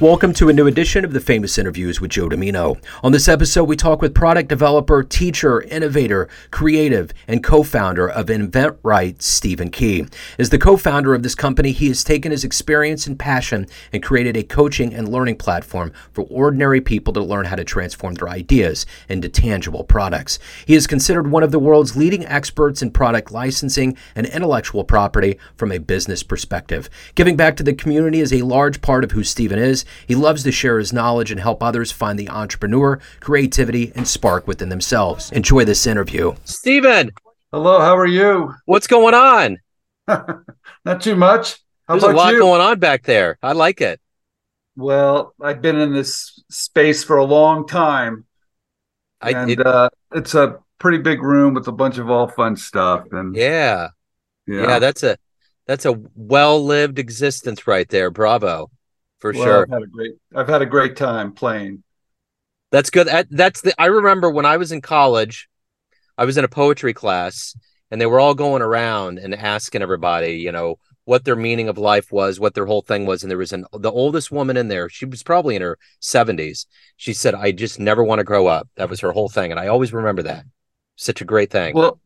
Welcome to a new edition of the Famous Interviews with Joe Dimino. On this episode, we talk with product developer, teacher, innovator, creative, and co founder of InventRight, Stephen Key. As the co founder of this company, he has taken his experience and passion and created a coaching and learning platform for ordinary people to learn how to transform their ideas into tangible products. He is considered one of the world's leading experts in product licensing and intellectual property from a business perspective. Giving back to the community is a large part of who Stephen is. He loves to share his knowledge and help others find the entrepreneur, creativity, and spark within themselves. Enjoy this interview. Stephen, Hello, how are you? what's going on? Not too much. How There's a lot you? going on back there. I like it. Well, I've been in this space for a long time, I and it- uh, it's a pretty big room with a bunch of all fun stuff. And yeah, yeah, that's a that's a well-lived existence right there. Bravo. For Well, sure. I've had a great. I've had a great time playing. That's good. That's the I remember when I was in college, I was in a poetry class and they were all going around and asking everybody, you know, what their meaning of life was, what their whole thing was. And there was an the oldest woman in there. She was probably in her 70s. She said, I just never want to grow up. That was her whole thing. And I always remember that. Such a great thing. Well,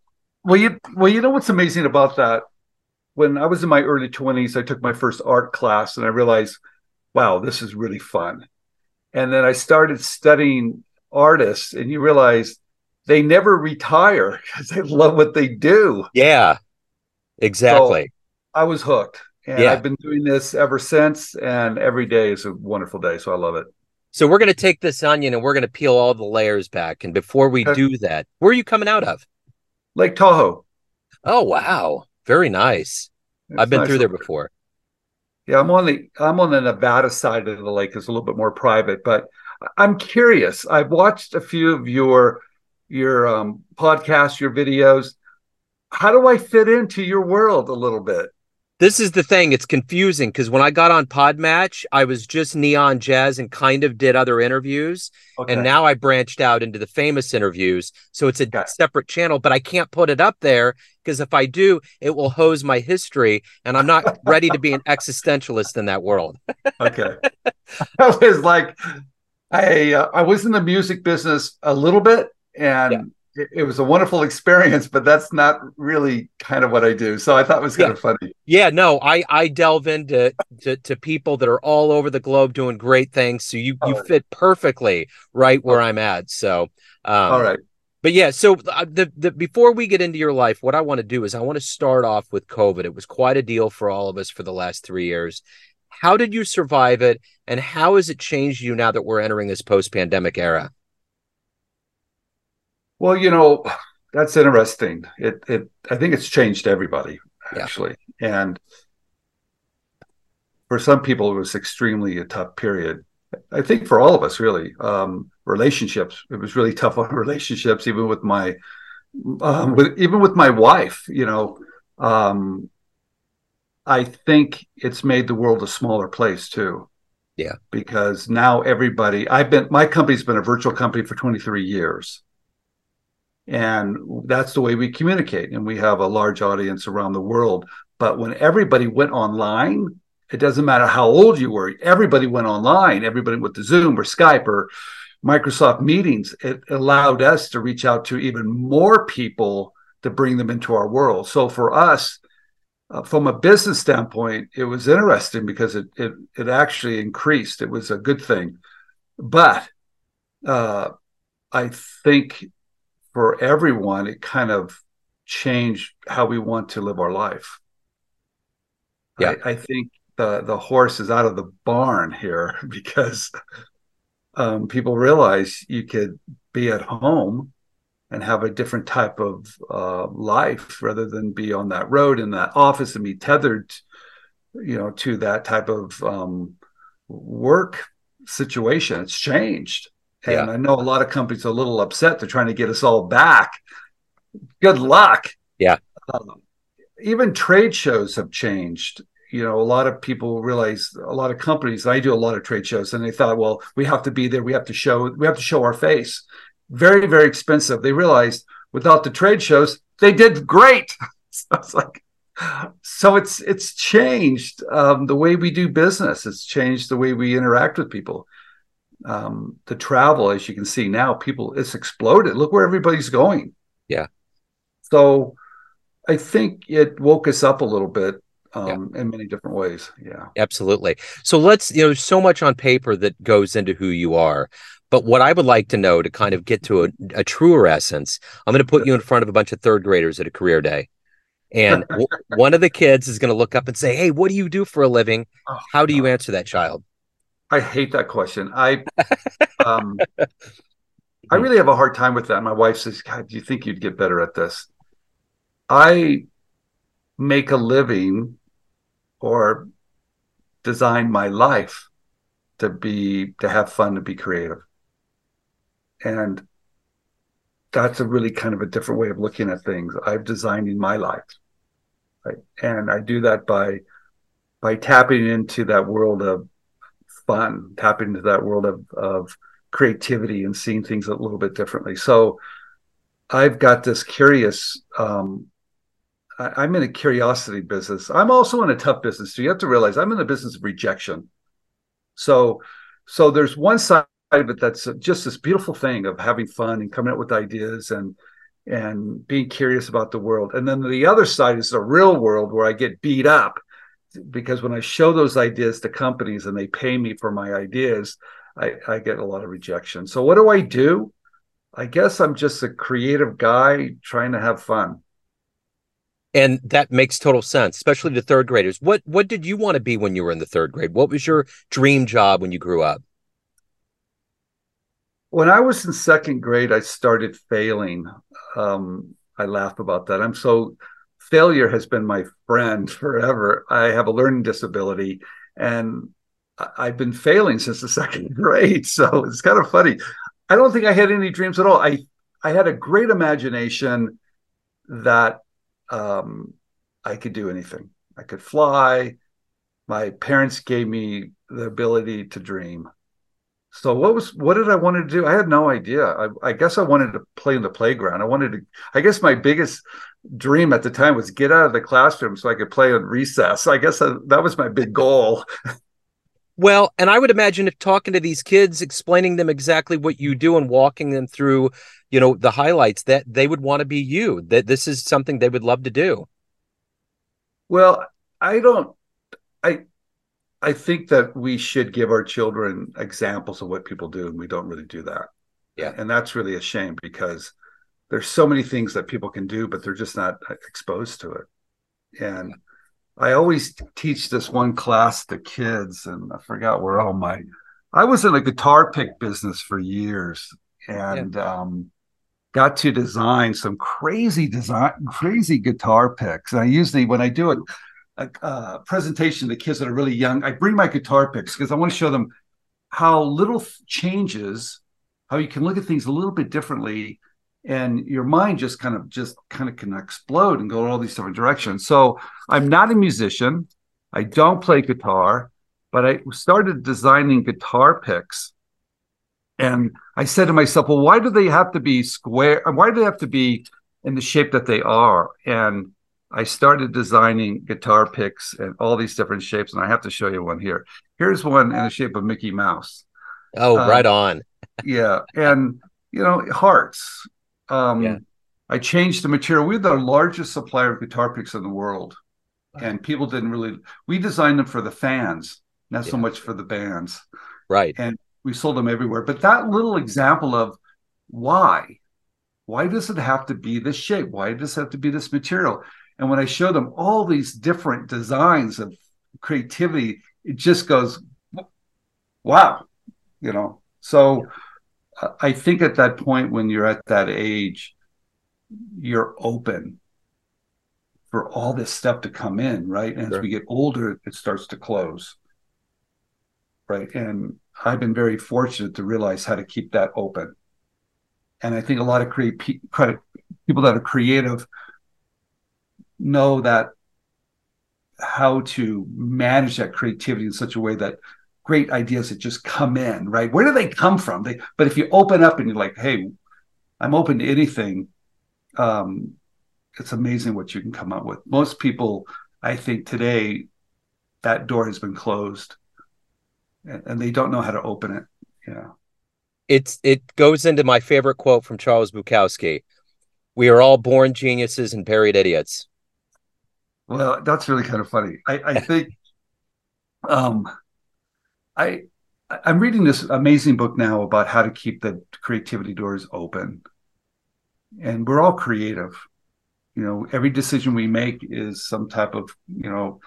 well, you well, you know what's amazing about that? When I was in my early twenties, I took my first art class, and I realized, wow, this is really fun. And then I started studying artists, and you realize they never retire because they love what they do. yeah. Exactly. I was hooked, and Yeah. I've been doing this ever since. And every day is a wonderful day, so I love it. So we're going to take this onion and we're going to peel all the layers back. And before we Okay. do that, where are you coming out of? Lake Tahoe. Oh, wow. Very nice. I've been nice through there before. Yeah, I'm on the I'm on the Nevada side of the lake. It's a little bit more private, but I'm curious. I've watched a few of your your um, podcasts, your videos. How do I fit into your world a little bit? This is the thing. It's confusing because when I got on Podmatch, I was just neon jazz and kind of did other interviews. Okay. And now I branched out into the famous interviews. So it's a Okay. separate channel, but I can't put it up there because if I do, it will hose my history. And I'm not ready to be an existentialist in that world. okay. I was like, I uh, I was in the music business a little bit, and it, it was a wonderful experience. But that's not really kind of what I do. So I thought it was kind Yeah. of funny. Yeah, no, I I delve into to, to people that are all over the globe doing great things. So you you Oh. fit perfectly right where I'm at. So um, All right. But yeah, so uh, the, the before we get into your life, what I want to do is I want to start off with COVID. It was quite a deal for all of us for the last three years. How did you survive it, and how has it changed you now that we're entering this post-pandemic era? Well, you know, that's interesting. It it I think it's changed everybody Yeah. actually. And for some people it was extremely a tough period. I think for all of us really. Um relationships. It was really tough on relationships even with my um with even with my wife, you know. Um I think it's made the world a smaller place too. Yeah. Because now everybody I've been my company's been a virtual company for 23 years and that's the way we communicate and we have a large audience around the world. But when everybody went online it doesn't matter how old you were everybody went online everybody went to zoom or skype or microsoft meetings it allowed us to reach out to even more people to bring them into our world. So for us uh, from a business standpoint it was interesting because it, it it actually increased. It was a good thing. But uh, i think for everyone, it kind of changed how we want to live our life. Yeah. I, I think the the horse is out of the barn here because um, people realize you could be at home and have a different type of uh, life rather than be on that road in that office and be tethered, you know, to that type of um, work situation. It's changed. And Yeah. I know a lot of companies are a little upset. They're trying to get us all back. Good luck. Yeah. Um, even trade shows have changed. You know, a lot of people realize a lot of companies. I do a lot of trade shows, and they thought, well, we have to be there. We have to show. We have to show our face. Very, very expensive. They realized without the trade shows, they did great. so it's like, so it's it's changed um, the way we do business. It's changed the way we interact with people. Um, the travel, as you can see now, people it's exploded. Look where everybody's going. Yeah. So I think it woke us up a little bit um, yeah. in many different ways. Yeah, absolutely. So let's, you know, there's so much on paper that goes into who you are. But what I would like to know to kind of get to a, a truer essence, I'm going to put you in front of a bunch of third graders at a career day. And w- one of the kids is going to look up and say, Hey, what do you do for a living? Oh, How do you answer that child? I hate that question. I, um, I really have a hard time with that. My wife says, God, do you think you'd get better at this? I make a living or design my life to be to have fun to be creative and that's a really kind of a different way of looking at things i've designed in my life right and i do that by by tapping into that world of fun tapping into that world of of creativity and seeing things a little bit differently so i've got this curious um, I, am in a curiosity business. I'm also in a tough business. So you have to realize I'm in the business of rejection. So, so there's one side of it that's just this beautiful thing of having fun and coming up with ideas and and being curious about the world. And then the other side is the real world where I get beat up because when I show those ideas to companies and they pay me for my ideas, I, I get a lot of rejection. So what do I do? I guess I'm just a creative guy trying to have fun. And that makes total sense especially to third graders. What what did you want to be when you were in the third grade? What was your dream job when you grew up? When i was in second grade i started failing. Um, i laugh about that. I'm so failure has been my friend forever i have a learning disability and i've been failing since the second grade so it's kind of funny i don't think i had any dreams at all i i had a great imagination that um, I could do anything. I could fly. My parents gave me the ability to dream. So what was what did I want to do? I had no idea. I, I, guess I wanted to play in the playground. I wanted to. I guess my biggest dream at the time was get out of the classroom so I could play on recess. I guess I, that was my big goal. Well, and I would imagine if talking to these kids, explaining them exactly what you do and walking them through, you know, the highlights that they would want to be you, that this is something they would love to do. Well, I don't I I think that we should give our children examples of what people do and we don't really do that. Yeah. And that's really a shame because there's so many things that people can do but they're just not exposed to it. And I always teach this one class to kids, and I forgot where all my. I was in a guitar pick business for years, and yeah. um, got to design some crazy design, crazy guitar picks. And I usually, when I do a, a, a presentation to kids that are really young, I bring my guitar picks because I want to show them how little changes, how you can look at things a little bit differently and your mind just kind of just kind of can explode and go in all these different directions. So i'm not a musician. I don't play guitar but i started designing guitar picks. And i said to myself well why do they have to be square? Why do they have to be in the shape that they are? And i started designing guitar picks and all these different shapes and i have to show you one here. Here's one in the shape of mickey mouse. Oh um, right on. Yeah and you know hearts um, yeah. I changed the material. We're the largest supplier of guitar picks in the world. And people didn't really, we designed them for the fans, not yeah. so much for the bands. Right. And we sold them everywhere. But that little example of why, why does it have to be this shape? Why does it have to be this material? And when I show them all these different designs of creativity, it just goes, wow, you know. So, I think at that point when you're at that age, you're open for all this stuff to come in, right? And sure. as we get older, it starts to close. Right. And I've been very fortunate to realize how to keep that open. And I think a lot of create people that are creative know that how to manage that creativity in such a way that great ideas that just come in, right? Where do they come from? They, but if you open up and you're like, hey, I'm open to anything, um, it's amazing what you can come up with. Most people, I think today, that door has been closed, and, and they don't know how to open it. Yeah, it's it goes into my favorite quote from Charles Bukowski: "We are all born geniuses and buried idiots." Well, that's really kind of funny. I, I think, um, I I'm reading this amazing book now about how to keep the creativity doors open, and we're all creative. You know every decision we make is some type of you know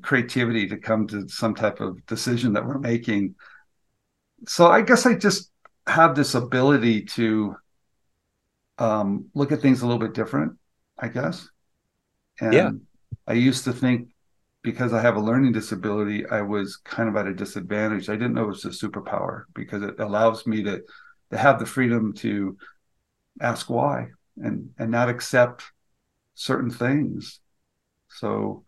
creativity to come to some type of decision that we're making. So i guess i just have this ability to um, look at things a little bit different i guess. And yeah. i used to think because i have a learning disability i was kind of at a disadvantage i didn't know it was a superpower because it allows me to to have the freedom to ask why and and not accept certain things. So,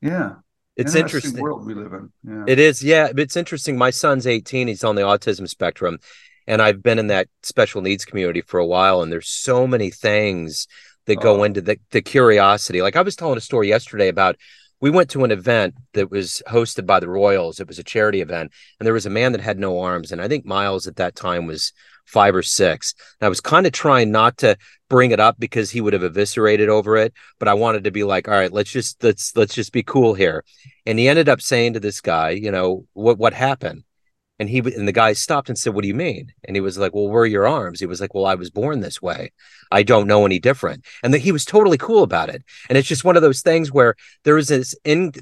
yeah, it's interesting, interesting world we live in. Yeah. It is, yeah. It's interesting. My son's 18. He's on the autism spectrum, and I've been in that special needs community for a while. And there's so many things that go oh. into the the curiosity. Like I was telling a story yesterday about we went to an event that was hosted by the Royals. It was a charity event, and there was a man that had no arms, and I think Miles at that time was five or six. And I was kind of trying not to bring it up because he would have eviscerated over it, but I wanted to be like, all right, let's just let's let's just be cool here. And he ended up saying to this guy, you know, what what happened? And he and the guy stopped and said, "What do you mean?" And he was like, "Well, where are your arms?" He was like, "Well, I was born this way. I don't know any different." And that he was totally cool about it. And it's just one of those things where there is this in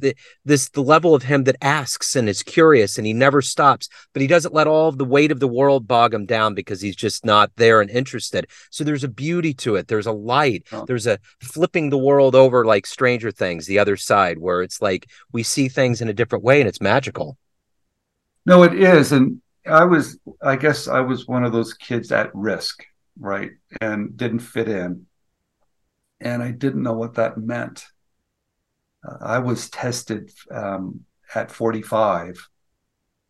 this the level of him that asks and is curious, and he never stops, but he doesn't let all of the weight of the world bog him down because he's just not there and interested. So there's a beauty to it. There's a light. Oh. There's a flipping the world over like Stranger Things, the other side, where it's like we see things in a different way, and it's magical. No, it is. And I was, I guess I was one of those kids at risk, right? And didn't fit in. And I didn't know what that meant. Uh, I was tested um, at 45,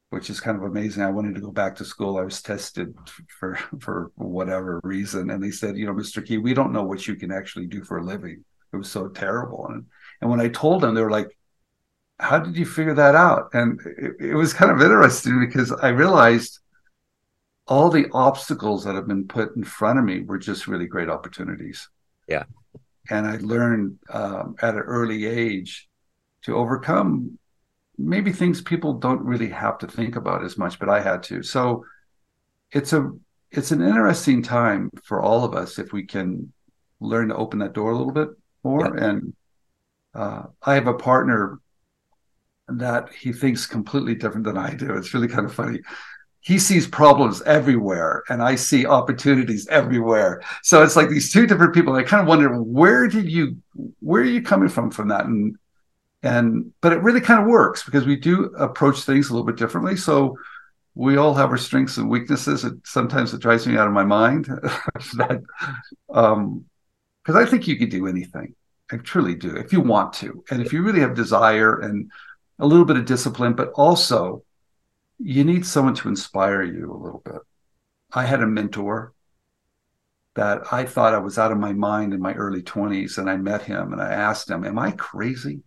which is kind of amazing. I wanted to go back to school. I was tested for for whatever reason, and they said, you know, Mr. Key, we don't know what you can actually do for a living. It was so terrible. And and when I told them, they were like, how did you figure that out? And it, it, was kind of interesting because I realized all the obstacles that have been put in front of me were just really great opportunities. Yeah. And I learned um, at an early age to overcome maybe things people don't really have to think about as much, but I had to. So it's a it's an interesting time for all of us if we can learn to open that door a little bit more. Yeah. And uh, I have a partner that he thinks completely different than I do. It's really kind of funny. He sees problems everywhere, and I see opportunities everywhere. So it's like these two different people. I kind of wonder where did you, where are you coming from from that? And and but it really kind of works because we do approach things a little bit differently. So we all have our strengths and weaknesses. It, sometimes it drives me out of my mind that um because I think you can do anything. I truly do if you want to, and if you really have desire and a little bit of discipline, but also you need someone to inspire you a little bit. I had a mentor that I thought I was out of my mind in my early 20s, and I met him and I asked him, Am I crazy?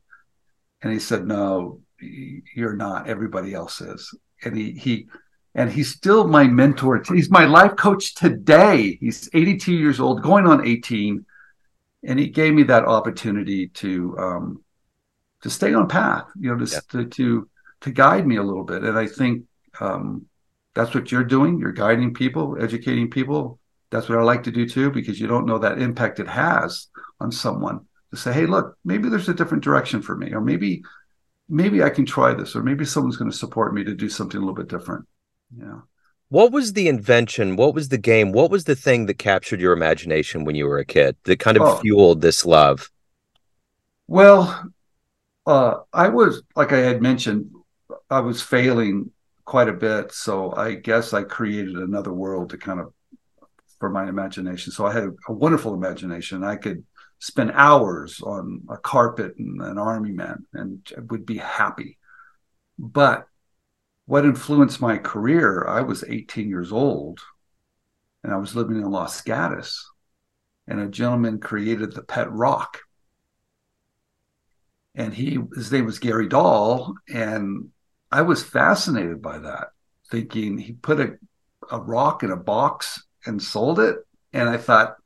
And he said, No, you're not. Everybody else is. And he, he, and he's still my mentor. He's my life coach today. He's 82 years old, going on 18. And he gave me that opportunity to um, to stay on path, you know, to, yeah. to, to, to guide me a little bit. And I think um, that's what you're doing. You're guiding people, educating people. That's what I like to do too, because you don't know that impact it has on someone to say, hey, look, maybe there's a different direction for me, or maybe maybe I can try this, or maybe someone's going to support me to do something a little bit different. Yeah. What was the invention? What was the game? What was the thing that captured your imagination when you were a kid that kind of oh. fueled this love? Well, uh, I was, like I had mentioned, I was failing quite a bit. So I guess I created another world to kind of for my imagination. So I had a, a wonderful imagination. I could spend hours on a carpet and an army man and would be happy. But what influenced my career, I was 18 years old and I was living in Los Gatos. and a gentleman created the pet rock. And he his name was Gary Dahl, and I was fascinated by that, thinking he put a, a rock in a box and sold it. And I thought,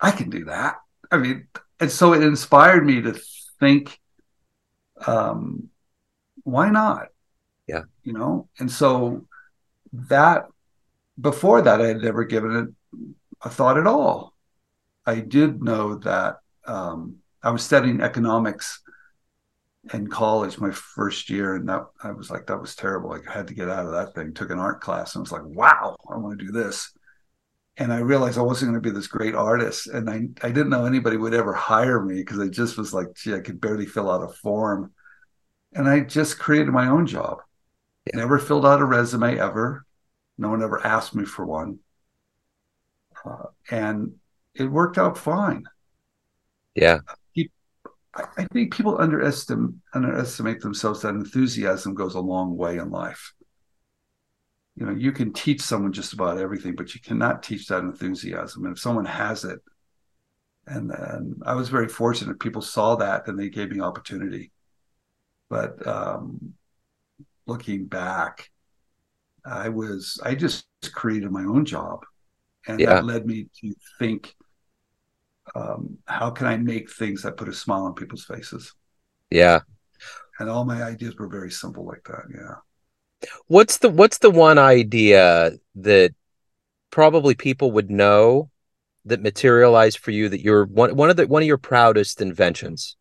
I can do that. I mean, and so it inspired me to think, um, why not? Yeah. You know, and so that before that, I had never given it a thought at all. I did know that um, I was studying economics in college my first year, and that I was like, that was terrible. Like, I had to get out of that thing. Took an art class, and I was like, wow, I want to do this. And I realized I wasn't going to be this great artist, and I I didn't know anybody would ever hire me because I just was like, gee, I could barely fill out a form, and I just created my own job. Yeah. Never filled out a resume ever. No one ever asked me for one, uh, and it worked out fine. Yeah. I think people underestimate underestimate themselves that enthusiasm goes a long way in life. You know, you can teach someone just about everything, but you cannot teach that enthusiasm. And if someone has it, and, and I was very fortunate, people saw that and they gave me opportunity. But um, looking back, I was I just created my own job, and yeah. that led me to think um, how can I make things that put a smile on people's faces? Yeah. And all my ideas were very simple like that. Yeah. What's the what's the one idea that probably people would know that materialized for you that you're one one of the one of your proudest inventions?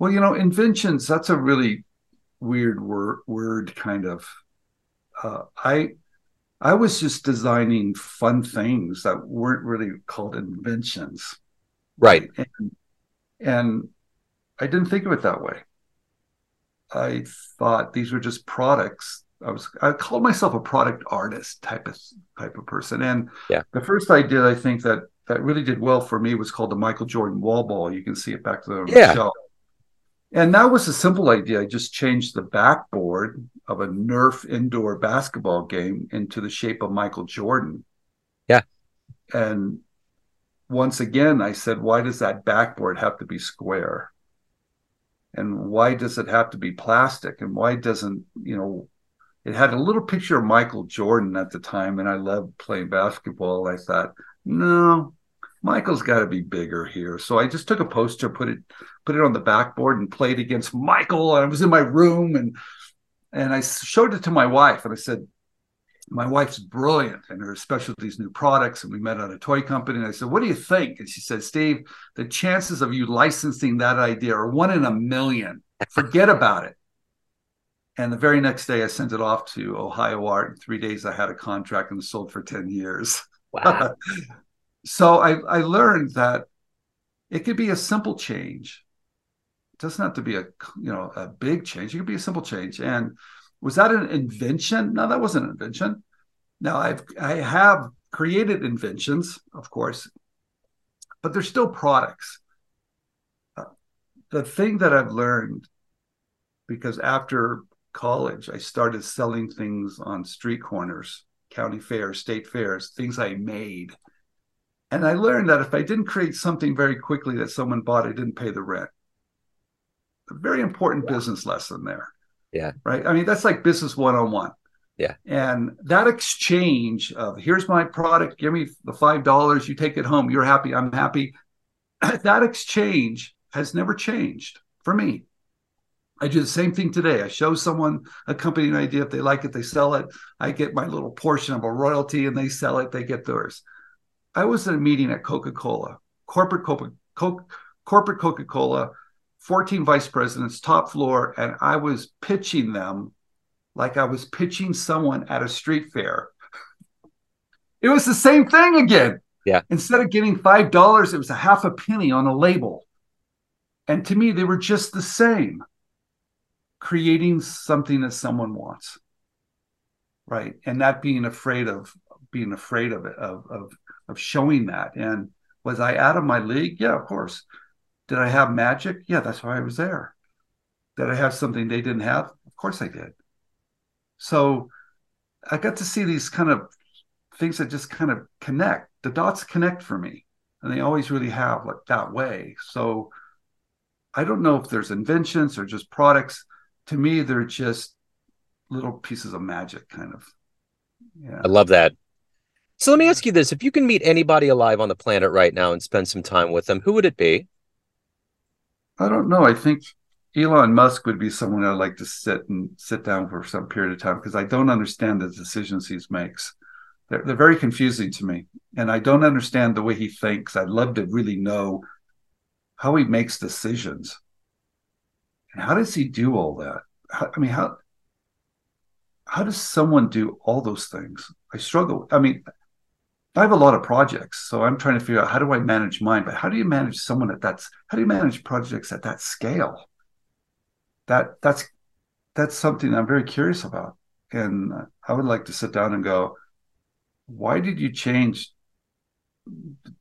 Well, you know, inventions, that's a really weird word word kind of. Uh, I I was just designing fun things that weren't really called inventions. Right. And, and I didn't think of it that way. I thought these were just products. I was I called myself a product artist type of type of person. And yeah. the first idea I think that that really did well for me was called the Michael Jordan wall ball. You can see it back there on yeah. the shelf. And that was a simple idea. I just changed the backboard of a Nerf indoor basketball game into the shape of Michael Jordan. Yeah. And once again, I said, why does that backboard have to be square? And why does it have to be plastic? And why doesn't, you know, it had a little picture of Michael Jordan at the time, and I loved playing basketball. I thought, no, Michael's got to be bigger here. So I just took a poster, put it put it on the backboard, and played against Michael. And I was in my room, and and I showed it to my wife, and I said, "My wife's brilliant, and her specialty's new products." And we met at a toy company, and I said, "What do you think?" And she said, "Steve, the chances of you licensing that idea are one in a million. Forget about it." And the very next day, I sent it off to Ohio Art. In three days, I had a contract and sold for ten years. Wow. so I, I learned that it could be a simple change. It doesn't have to be a you know a big change. It could be a simple change. And was that an invention? No, that wasn't an invention. Now I've I have created inventions, of course, but they're still products. Uh, the thing that I've learned, because after college, I started selling things on street corners, county fairs, state fairs, things I made and I learned that if I didn't create something very quickly that someone bought, I didn't pay the rent. A very important yeah. business lesson there. Yeah. Right. I mean, that's like business one on one. Yeah. And that exchange of here's my product, give me the five dollars, you take it home, you're happy, I'm happy. that exchange has never changed for me. I do the same thing today. I show someone a company an idea. If they like it, they sell it. I get my little portion of a royalty and they sell it, they get theirs. I was at a meeting at Coca Cola, corporate Coca corporate Coca Cola, 14 vice presidents, top floor, and I was pitching them like I was pitching someone at a street fair. It was the same thing again. Yeah. Instead of getting five dollars, it was a half a penny on a label. And to me, they were just the same. Creating something that someone wants. Right. And not being afraid of being afraid of it, of, of of showing that. And was I out of my league? Yeah, of course. Did I have magic? Yeah, that's why I was there. Did I have something they didn't have? Of course I did. So I got to see these kind of things that just kind of connect. The dots connect for me, and they always really have like that way. So I don't know if there's inventions or just products. To me, they're just little pieces of magic, kind of. Yeah. I love that. So let me ask you this: If you can meet anybody alive on the planet right now and spend some time with them, who would it be? I don't know. I think Elon Musk would be someone I'd like to sit and sit down for some period of time because I don't understand the decisions he makes. They're, they're very confusing to me, and I don't understand the way he thinks. I'd love to really know how he makes decisions. And how does he do all that? How, I mean, how how does someone do all those things? I struggle. I mean, I have a lot of projects, so I'm trying to figure out how do I manage mine. But how do you manage someone at that? How do you manage projects at that scale? That that's that's something I'm very curious about, and I would like to sit down and go, why did you change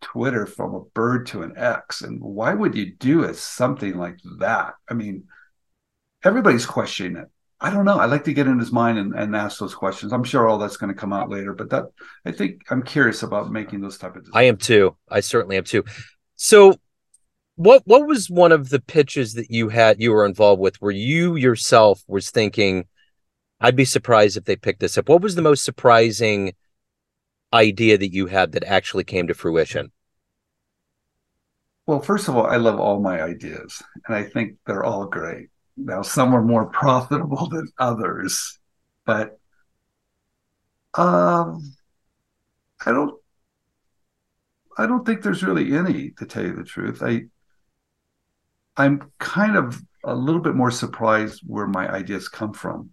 Twitter from a bird to an X. And why would you do it something like that? I mean, everybody's questioning it. I don't know. I like to get in his mind and, and ask those questions. I'm sure all that's going to come out later, but that I think I'm curious about making those type of decisions. I am too. I certainly am too. So what what was one of the pitches that you had you were involved with where you yourself was thinking, I'd be surprised if they picked this up? What was the most surprising idea that you had that actually came to fruition? Well, first of all, I love all my ideas, and I think they're all great. Now, some are more profitable than others, but um, I don't, I don't think there's really any, to tell you the truth. I, I'm kind of a little bit more surprised where my ideas come from.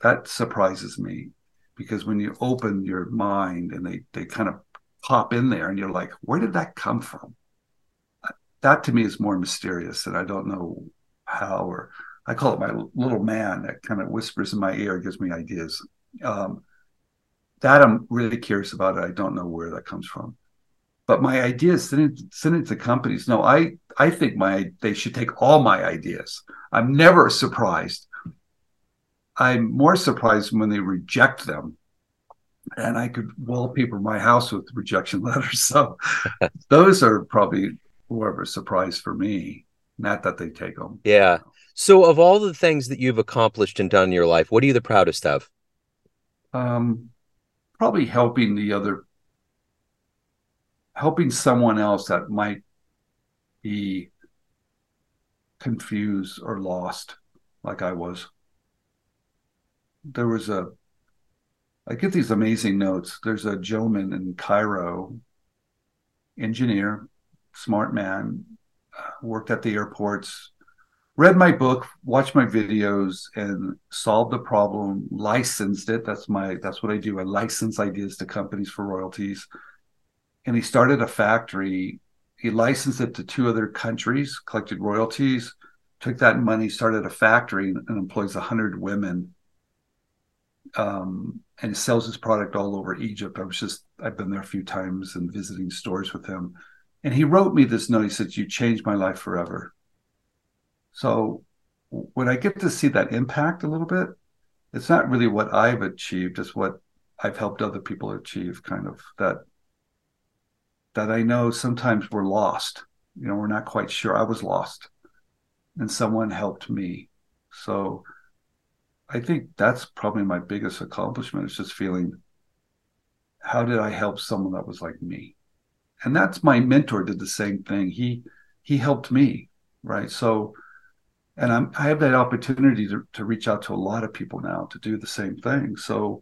That surprises me because when you open your mind and they they kind of pop in there and you're like where did that come from that to me is more mysterious and i don't know how or i call it my little man that kind of whispers in my ear gives me ideas. Um, that i'm really curious about it i don't know where that comes from. But my ideas send it, send it to companies. No i i think my they should take all my ideas. I'm never surprised. I'm more surprised when they reject them. And I could wallpaper my house with rejection letters. So those are probably more of a surprise for me, not that they take them. Yeah. So, of all the things that you've accomplished and done in your life, what are you the proudest of? Um, probably helping the other, helping someone else that might be confused or lost, like I was there was a I get these amazing notes. There's a gentleman in Cairo, engineer, smart man, worked at the airports, read my book, watched my videos, and solved the problem. Licensed it. That's my. That's what I do. I license ideas to companies for royalties. And he started a factory. He licensed it to two other countries, collected royalties, took that money, started a factory, and employs hundred women um, and sells his product all over Egypt. I was just I've been there a few times and visiting stores with him, and he wrote me this note. He said, "You changed my life forever." So when I get to see that impact a little bit, it's not really what I've achieved; it's what I've helped other people achieve. Kind of that that I know sometimes we're lost. You know, we're not quite sure. I was lost, and someone helped me. So I think that's probably my biggest accomplishment is just feeling how did I help someone that was like me? And that's my mentor did the same thing. He he helped me, right? So and I'm, I have that opportunity to, to reach out to a lot of people now to do the same thing. So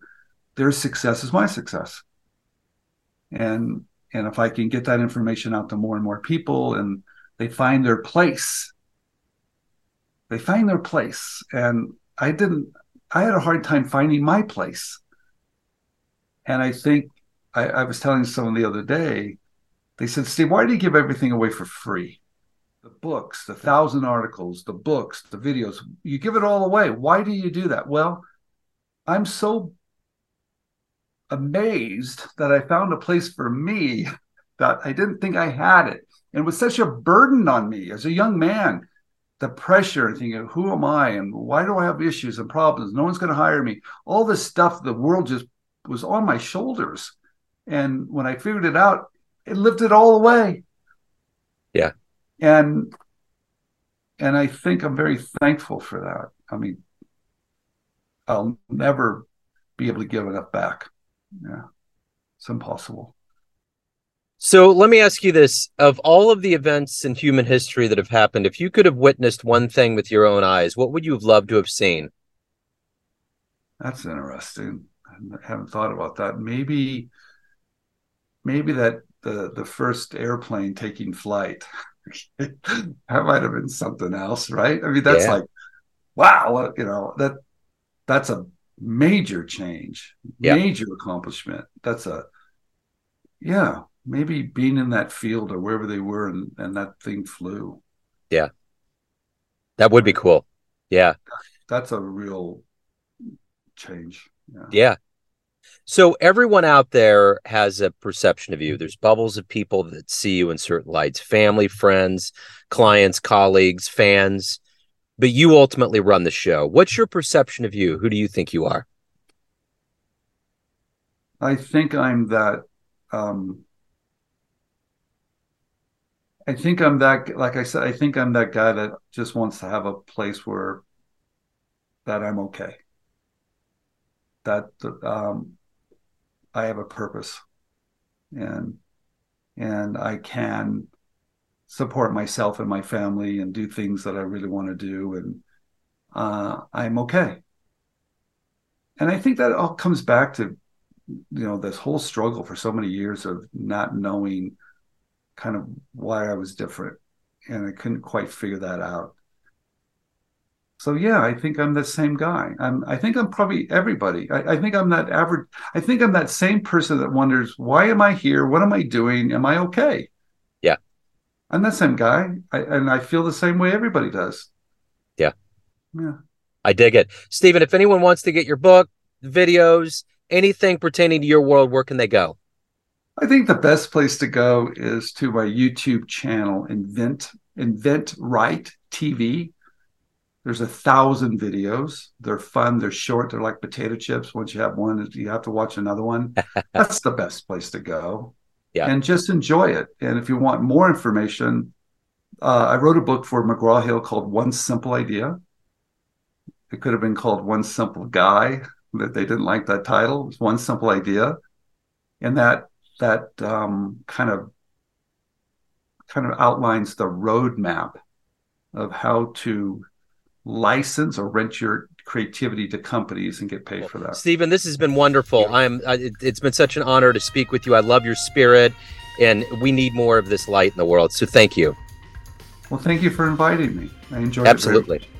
their success is my success. And and if I can get that information out to more and more people and they find their place, they find their place. And I didn't I had a hard time finding my place. And I think I, I was telling someone the other day, they said, Steve, why do you give everything away for free? The books, the thousand articles, the books, the videos, you give it all away. Why do you do that? Well, I'm so amazed that I found a place for me that I didn't think I had it. And it was such a burden on me as a young man the pressure and thinking, who am I and why do I have issues and problems? No one's going to hire me. All this stuff the world just was on my shoulders. And when I figured it out, it lifted it all away. Yeah. And and I think I'm very thankful for that. I mean, I'll never be able to give enough back. Yeah. It's impossible. So let me ask you this of all of the events in human history that have happened, if you could have witnessed one thing with your own eyes, what would you have loved to have seen? That's interesting. I haven't thought about that. Maybe maybe that the the first airplane taking flight. that might have been something else, right? I mean, that's yeah. like wow, you know, that that's a major change, yeah. major accomplishment. That's a yeah, maybe being in that field or wherever they were and, and that thing flew. Yeah. That would be cool. Yeah. That's a real change. Yeah. yeah. So everyone out there has a perception of you. There's bubbles of people that see you in certain lights, family, friends, clients, colleagues, fans, but you ultimately run the show. What's your perception of you? Who do you think you are? I think I'm that um I think I'm that, like I said, I think I'm that guy that just wants to have a place where that I'm okay. That um, I have a purpose, and and I can support myself and my family and do things that I really want to do, and uh, I'm okay. And I think that all comes back to you know this whole struggle for so many years of not knowing kind of why I was different, and I couldn't quite figure that out. So yeah, I think I'm the same guy. I'm. I think I'm probably everybody. I, I think I'm that average. I think I'm that same person that wonders why am I here? What am I doing? Am I okay? Yeah, I'm that same guy, I, and I feel the same way everybody does. Yeah, yeah. I dig it, Stephen. If anyone wants to get your book, videos, anything pertaining to your world, where can they go? I think the best place to go is to my YouTube channel, Invent Invent Right TV. There's a thousand videos. They're fun. They're short. They're like potato chips. Once you have one, you have to watch another one. That's the best place to go. Yeah. And just enjoy it. And if you want more information, uh, I wrote a book for McGraw Hill called One Simple Idea. It could have been called One Simple Guy, but they didn't like that title. It was One Simple Idea. And that that um, kind of kind of outlines the roadmap of how to license or rent your creativity to companies and get paid for that. Stephen, this has been wonderful. I am. It's been such an honor to speak with you. I love your spirit, and we need more of this light in the world. So thank you. Well, thank you for inviting me. I enjoyed Absolutely. it. Absolutely.